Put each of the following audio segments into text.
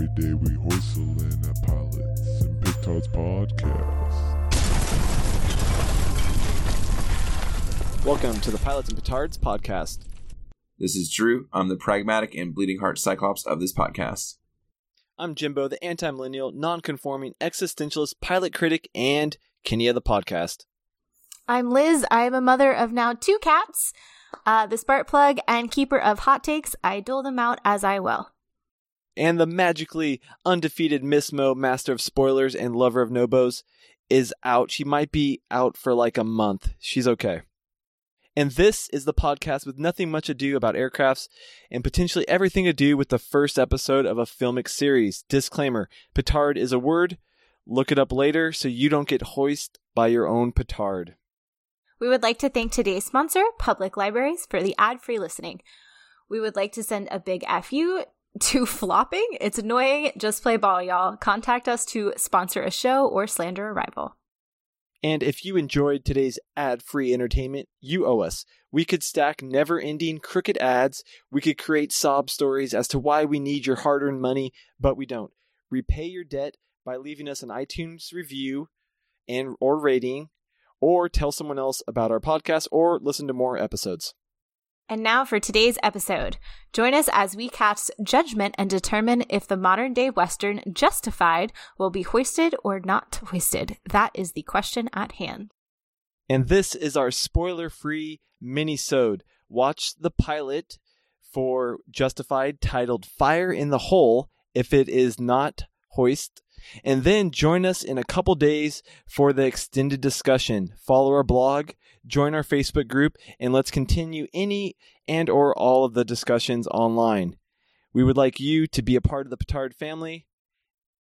Every day we hoistle in at Pilots and Petards Podcast. Welcome to the Pilots and Petards podcast. This is Drew. I'm the pragmatic and bleeding heart cyclops of this podcast. I'm Jimbo, the anti millennial, non conforming, existentialist, pilot critic, and Kenny of the podcast. I'm Liz. I am a mother of now two cats, uh, the spark plug and keeper of hot takes. I dole them out as I will. And the magically undefeated Miss Mo, master of spoilers and lover of nobos, is out. She might be out for like a month. She's okay. And this is the podcast with nothing much ado about aircrafts and potentially everything to do with the first episode of a filmic series. Disclaimer petard is a word. Look it up later so you don't get hoist by your own petard. We would like to thank today's sponsor, Public Libraries, for the ad free listening. We would like to send a big FU to flopping. It's annoying. Just play ball, y'all. Contact us to sponsor a show or slander a rival. And if you enjoyed today's ad free entertainment, you owe us. We could stack never ending crooked ads. We could create sob stories as to why we need your hard earned money, but we don't. Repay your debt by leaving us an iTunes review and or rating, or tell someone else about our podcast or listen to more episodes. And now for today's episode. Join us as we cast judgment and determine if the modern day Western justified will be hoisted or not hoisted. That is the question at hand. And this is our spoiler free mini-sode. Watch the pilot for Justified titled Fire in the Hole if it is not hoist. And then join us in a couple days for the extended discussion. Follow our blog, join our Facebook group, and let's continue any and or all of the discussions online. We would like you to be a part of the Petard family,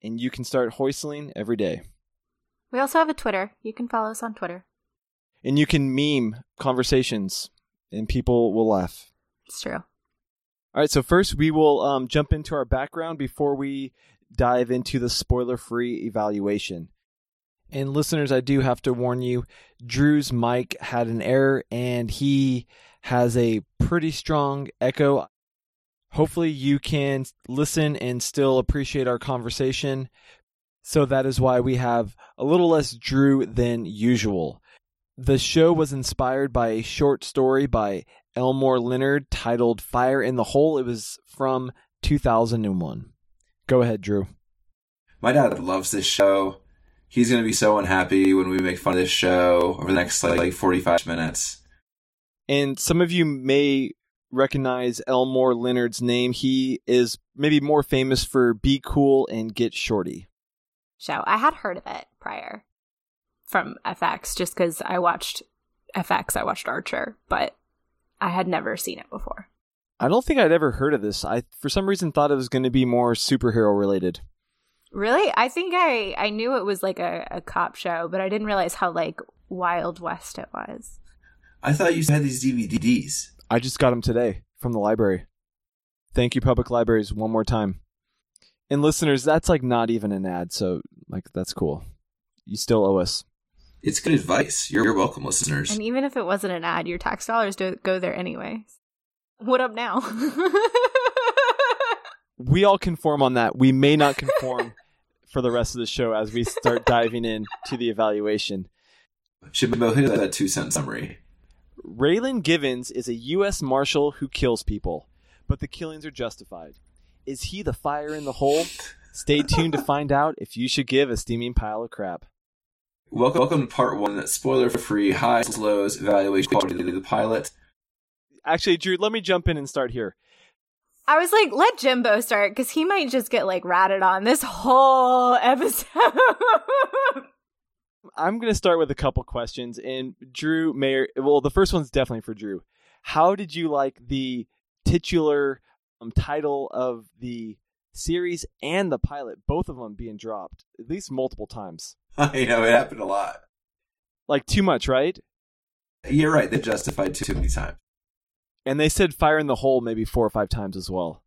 and you can start hoistling every day. We also have a Twitter. You can follow us on Twitter. And you can meme conversations, and people will laugh. It's true. All right, so first we will um, jump into our background before we dive into the spoiler free evaluation. And listeners, I do have to warn you Drew's mic had an error and he has a pretty strong echo. Hopefully, you can listen and still appreciate our conversation. So, that is why we have a little less Drew than usual. The show was inspired by a short story by Elmore Leonard titled Fire in the Hole. It was from 2001. Go ahead, Drew. My dad loves this show. He's going to be so unhappy when we make fun of this show over the next like, like 45 minutes. And some of you may recognize Elmore Leonard's name. He is maybe more famous for Be Cool and Get Shorty. Show. I had heard of it prior from FX just because I watched FX. I watched Archer, but I had never seen it before. I don't think I'd ever heard of this. I, for some reason, thought it was going to be more superhero related. Really? I think I I knew it was like a, a cop show, but I didn't realize how like Wild West it was. I thought you had these DVDs. I just got them today from the library. Thank you, public libraries, one more time. And listeners, that's like not even an ad, so like that's cool. You still owe us. It's good advice. You're, you're welcome, listeners. And even if it wasn't an ad, your tax dollars do go there anyways. What up now? we all conform on that. We may not conform for the rest of the show as we start diving in to the evaluation. Jimbo, hit that two cent summary. Raylan Givens is a U.S. Marshal who kills people, but the killings are justified. Is he the fire in the hole? Stay tuned to find out if you should give a steaming pile of crap. Welcome, welcome to part one, spoiler for free, highs, lows, evaluation quality of the pilot. Actually, Drew, let me jump in and start here. I was like, let Jimbo start because he might just get like ratted on this whole episode. I'm going to start with a couple questions. And Drew Mayer, well, the first one's definitely for Drew. How did you like the titular um, title of the series and the pilot, both of them being dropped at least multiple times? you know, it happened a lot. Like too much, right? You're right. They justified too many times. And they said fire in the hole maybe four or five times as well.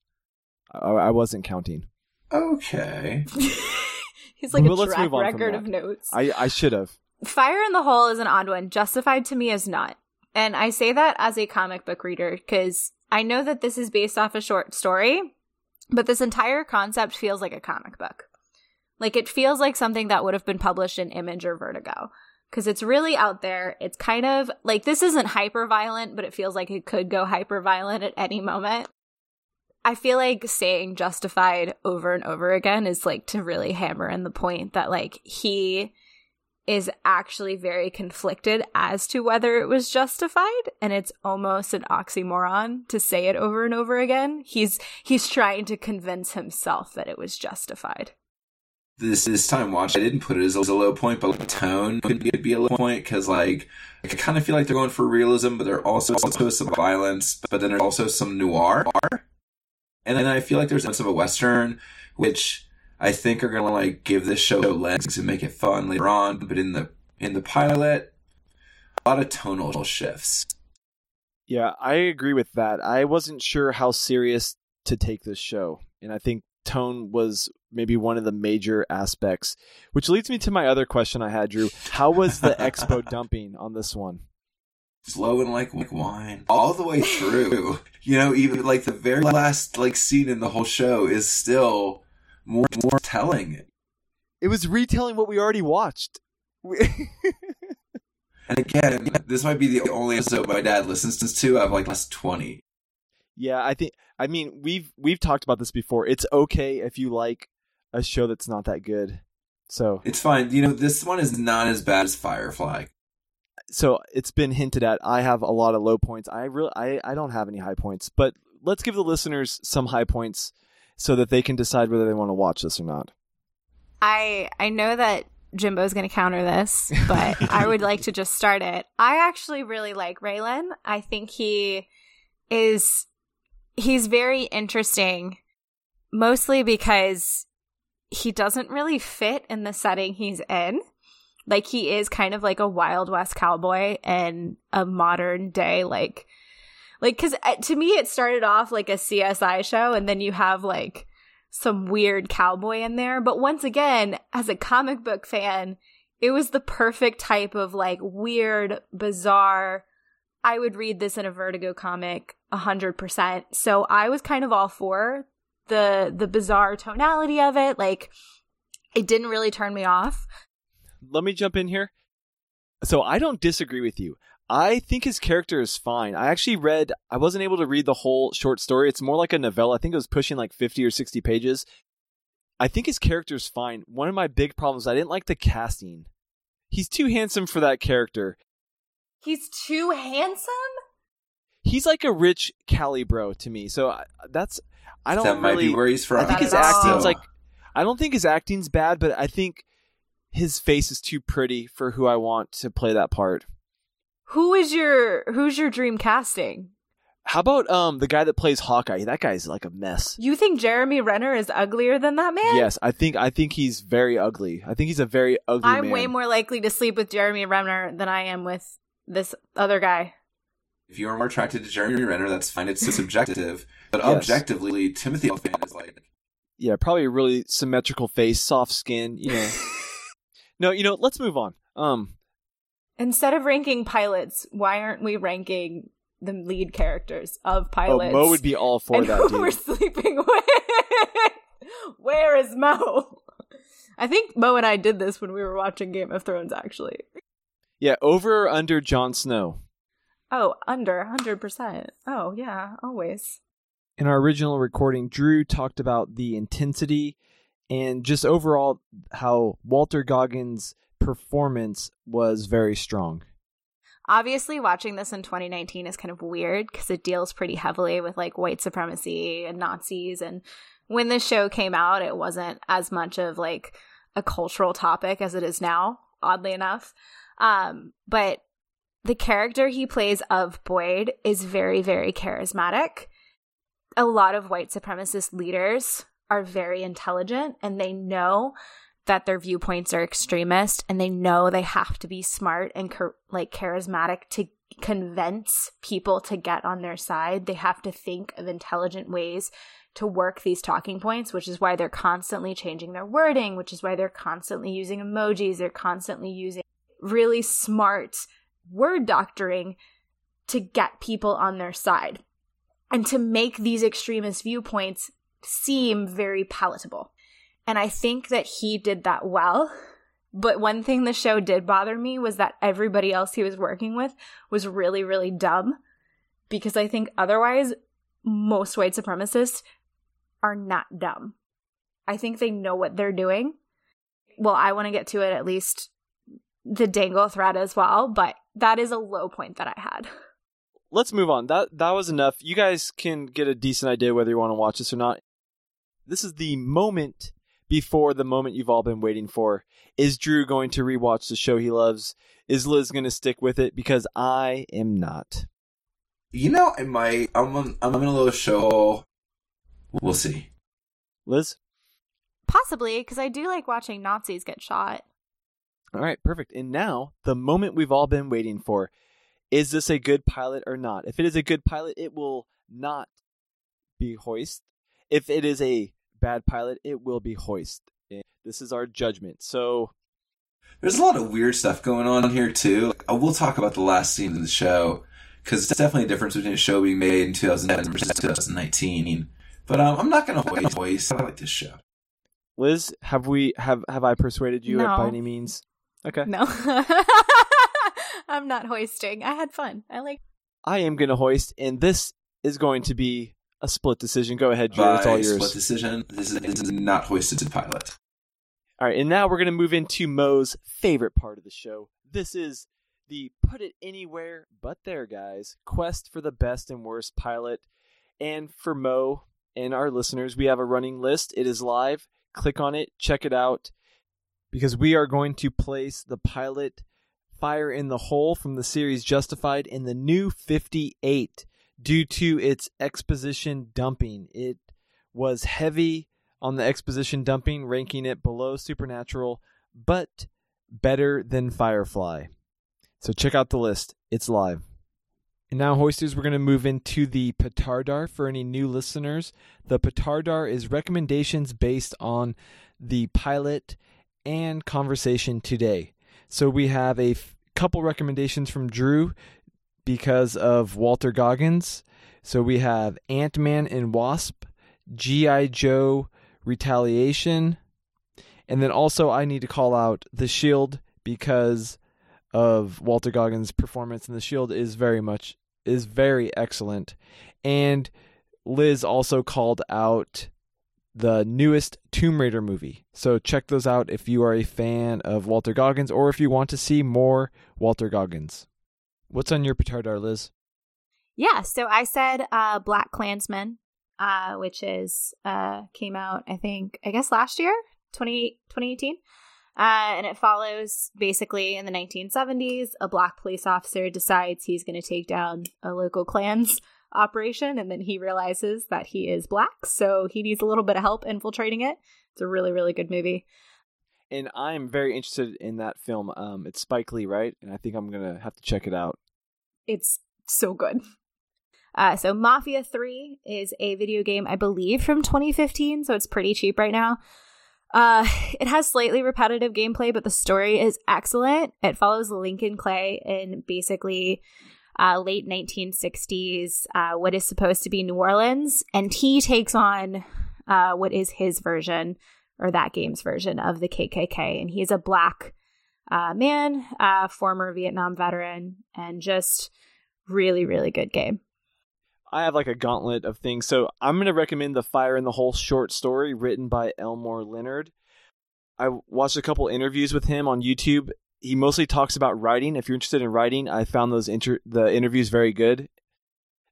I, I wasn't counting. Okay. He's like Well, a let's track move on record of notes. I, I should have. Fire in the Hole is an odd one. Justified to me is not. And I say that as a comic book reader because I know that this is based off a short story, But this entire concept feels like a comic book. Like it feels like something that would have been published in Image or Vertigo because it's really out there. It's kind of like this isn't hyper violent, but it feels like it could go hyper violent at any moment. I feel like saying justified over and over again is like to really hammer in the point that like he is actually very conflicted as to whether it was justified and it's almost an oxymoron to say it over and over again. He's he's trying to convince himself that it was justified. This this time watch, I didn't put it as a, as a low point, but like, tone could be, be a low point because like I kind of feel like they're going for realism, but there also also some violence, but then there's also some noir, and then I feel like there's of a western, which I think are gonna like give this show legs and make it fun later on. But in the in the pilot, a lot of tonal shifts. Yeah, I agree with that. I wasn't sure how serious to take this show, and I think tone was maybe one of the major aspects. Which leads me to my other question I had, Drew. How was the expo dumping on this one? Flowing like, like wine all the way through. you know, even like the very last like scene in the whole show is still more more telling. It was retelling what we already watched. and again, this might be the only episode my dad listens to. I've like last twenty. Yeah, I think. I mean, we've we've talked about this before. It's okay if you like a show that's not that good. So it's fine. You know, this one is not as bad as Firefly. So it's been hinted at. I have a lot of low points. I really, I, I don't have any high points. But let's give the listeners some high points so that they can decide whether they want to watch this or not. I I know that Jimbo's going to counter this, but I would like to just start it. I actually really like Raylan. I think he is he's very interesting mostly because he doesn't really fit in the setting he's in. Like he is kind of like a Wild West cowboy and a modern day like like, cause uh, to me, it started off like a CSI show and then you have like some weird cowboy in there. But once again, as a comic book fan, it was the perfect type of like weird, bizarre. I would read this in a Vertigo comic a hundred percent. So I was kind of all for the the bizarre tonality of it. Like it didn't really turn me off. Let me jump in here. So I don't disagree with you. I think his character is fine. I actually read, I wasn't able to read the whole short story. It's more like a novella. I think it was pushing like 50 or 60 pages. I think his character is fine. One of my big problems, I didn't like the casting. He's too handsome for that character. He's too handsome? He's like a rich Cali bro to me. So that's, I don't that might be where he's from. I think his acting's like, I don't think his acting's bad, but I think his face is too pretty for who I want to play that part. Who is your who's your dream casting? How about um the guy that plays Hawkeye? That guy's like a mess. You think Jeremy Renner is uglier than that man? Yes, I think I think he's very ugly. I think he's a very ugly I'm man. way more likely to sleep with Jeremy Renner than I am with this other guy. If you are more attracted to Jeremy Renner, that's fine. It's subjective, but Yes. objectively, Timothy Olyphant is like Yeah, probably a really symmetrical face, soft skin, you know. no, you know, let's move on. Um Instead of ranking pilots, why aren't we ranking the lead characters of oh, pilots? Mo would be all for and that who dude. we're sleeping with. Where is Mo? I think Mo and I did this when we were watching Game of Thrones, actually. Yeah, over or under Jon Snow. Oh, under 100%. Oh, yeah, always. In our original recording, Drew talked about the intensity and just overall how Walton Goggins' performance was very strong. Obviously, watching this in 2019 is kind of weird because it deals pretty heavily with like white supremacy and Nazis. And when this show came out, it wasn't as much of like a cultural topic as it is now, oddly enough. Um, but the character he plays of Boyd is very, very charismatic. A lot of white supremacist leaders are very intelligent and they know that their viewpoints are extremist and they know they have to be smart and like charismatic to convince people to get on their side. They have to think of intelligent ways to work these talking points, which is why they're constantly changing their wording, which is why they're constantly using emojis, they're constantly using really smart word doctoring to get people on their side and to make these extremist viewpoints seem very palatable. And I think that he did that well. But one thing the show did bother me was that everybody else he was working with was really, really dumb. Because I think otherwise, most white supremacists are not dumb. I think they know what they're doing. Well, I want to get to it at least the dangle thread as well, but that is a low point that I had. Let's move on. That that was enough. You guys can get a decent idea whether you want to watch this or not. This is the moment before the moment you've all been waiting for. Is Drew going to rewatch the show he loves? Is Liz going to stick with it? Because I am not. You know, I might. I'm on, I'm in a little show. We'll see. Liz? Possibly, because I do like watching Nazis get shot. All right, perfect. And now, the moment we've all been waiting for. Is this a good pilot or not? If it is a good pilot, it will not be hoist. If it is a bad pilot, it will be hoist. And this is our judgment. So There's a lot of weird stuff going on here too. I will talk about the last scene of the show because it's definitely a difference between a show being made in 2007 versus 2019. But um, I'm not going to hoist. I like this show. Liz, have we have have I persuaded you No. by any means? Okay. No. I'm not hoisting. I had fun. I like I am going to hoist, and this is going to be a split decision. Go ahead, Drew. It's all yours. split decision, this is, this is not hoisted to pilot. All right, and now we're going to move into Mo's favorite part of the show. This is the put it anywhere but there, guys. Quest for the best and worst pilot. And for Mo and our listeners, we have a running list. It is live. Click on it, check it out, because we are going to place the pilot Fire in the Hole from the series Justified in the new 58 due to its exposition dumping. It was heavy on the exposition dumping, ranking it below Supernatural, but better than Firefly. So check out the list. It's live. And now, Hoisters, we're going to move into the Petardar for any new listeners. The Petardar is recommendations based on the pilot and conversation today. So we have a f- couple recommendations from Drew because of Walton Goggins. So we have Ant Man and Wasp, G.I. Joe Retaliation, and then also I need to call out The Shield because of Walton Goggins' performance in The Shield is very much is very excellent. And Liz also called out the newest Tomb Raider movie. So check those out if you are a fan of Walton Goggins or if you want to see more Walton Goggins. What's on your petardar, Liz? Yeah, so I said uh BlacKkKlansman, uh, which is uh came out, I think, I guess last year, 20, 2018. Uh, and it follows basically in the 1970s, a black police officer decides he's going to take down a local Klan's operation, and then he realizes that he is black, so he needs a little bit of help infiltrating it. It's a really, really good movie. And I'm very interested in that film. Um, it's Spike Lee, right? And I think I'm gonna have to check it out. It's so good. Uh, so Mafia 3 is a video game, I believe, from 2015, so it's pretty cheap right now. Uh, it has slightly repetitive gameplay, but the story is excellent. It follows Lincoln Clay in basically uh, late 1960s, uh, what is supposed to be New Orleans, and he takes on uh, what is his version or that game's version of the KKK, and he's a black uh, man, uh, former Vietnam veteran, and just really, really good game. I have like a gauntlet of things. So I'm going to recommend the Fire in the Hole short story written by Elmore Leonard. I watched a couple interviews with him on YouTube. He mostly talks about writing. If you're interested in writing, I found those inter- the interviews very good.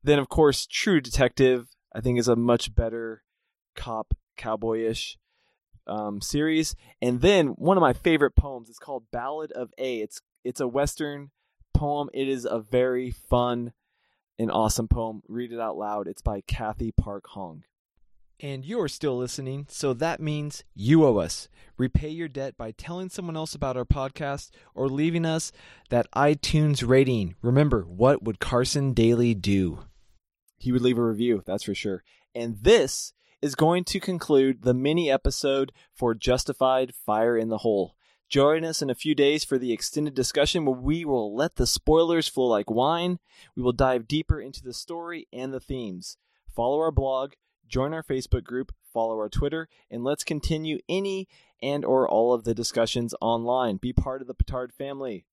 Then of course, True Detective I think is a much better cop cowboyish um, series. And then one of my favorite poems is called Ballad of A. It's it's a western poem. It is a very fun and awesome poem. Read it out loud. It's by Cathy Park Hong. And you're still listening, so that means you owe us. Repay your debt by telling someone else about our podcast or leaving us that iTunes rating. Remember, what would Carson Daly do? He would leave a review, that's for sure. And this is going to conclude the mini episode for Justified Fire in the Hole. Join us in a few days for the extended discussion where we will let the spoilers flow like wine. We will dive deeper into the story and the themes. Follow our blog, join our Facebook group, follow our Twitter, and let's continue any and or all of the discussions online. Be part of the Petard family.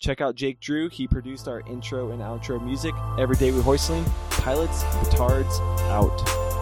Check out Jake Drew. He produced our intro and outro music. Every day we hoistling. Pilots, petards, out.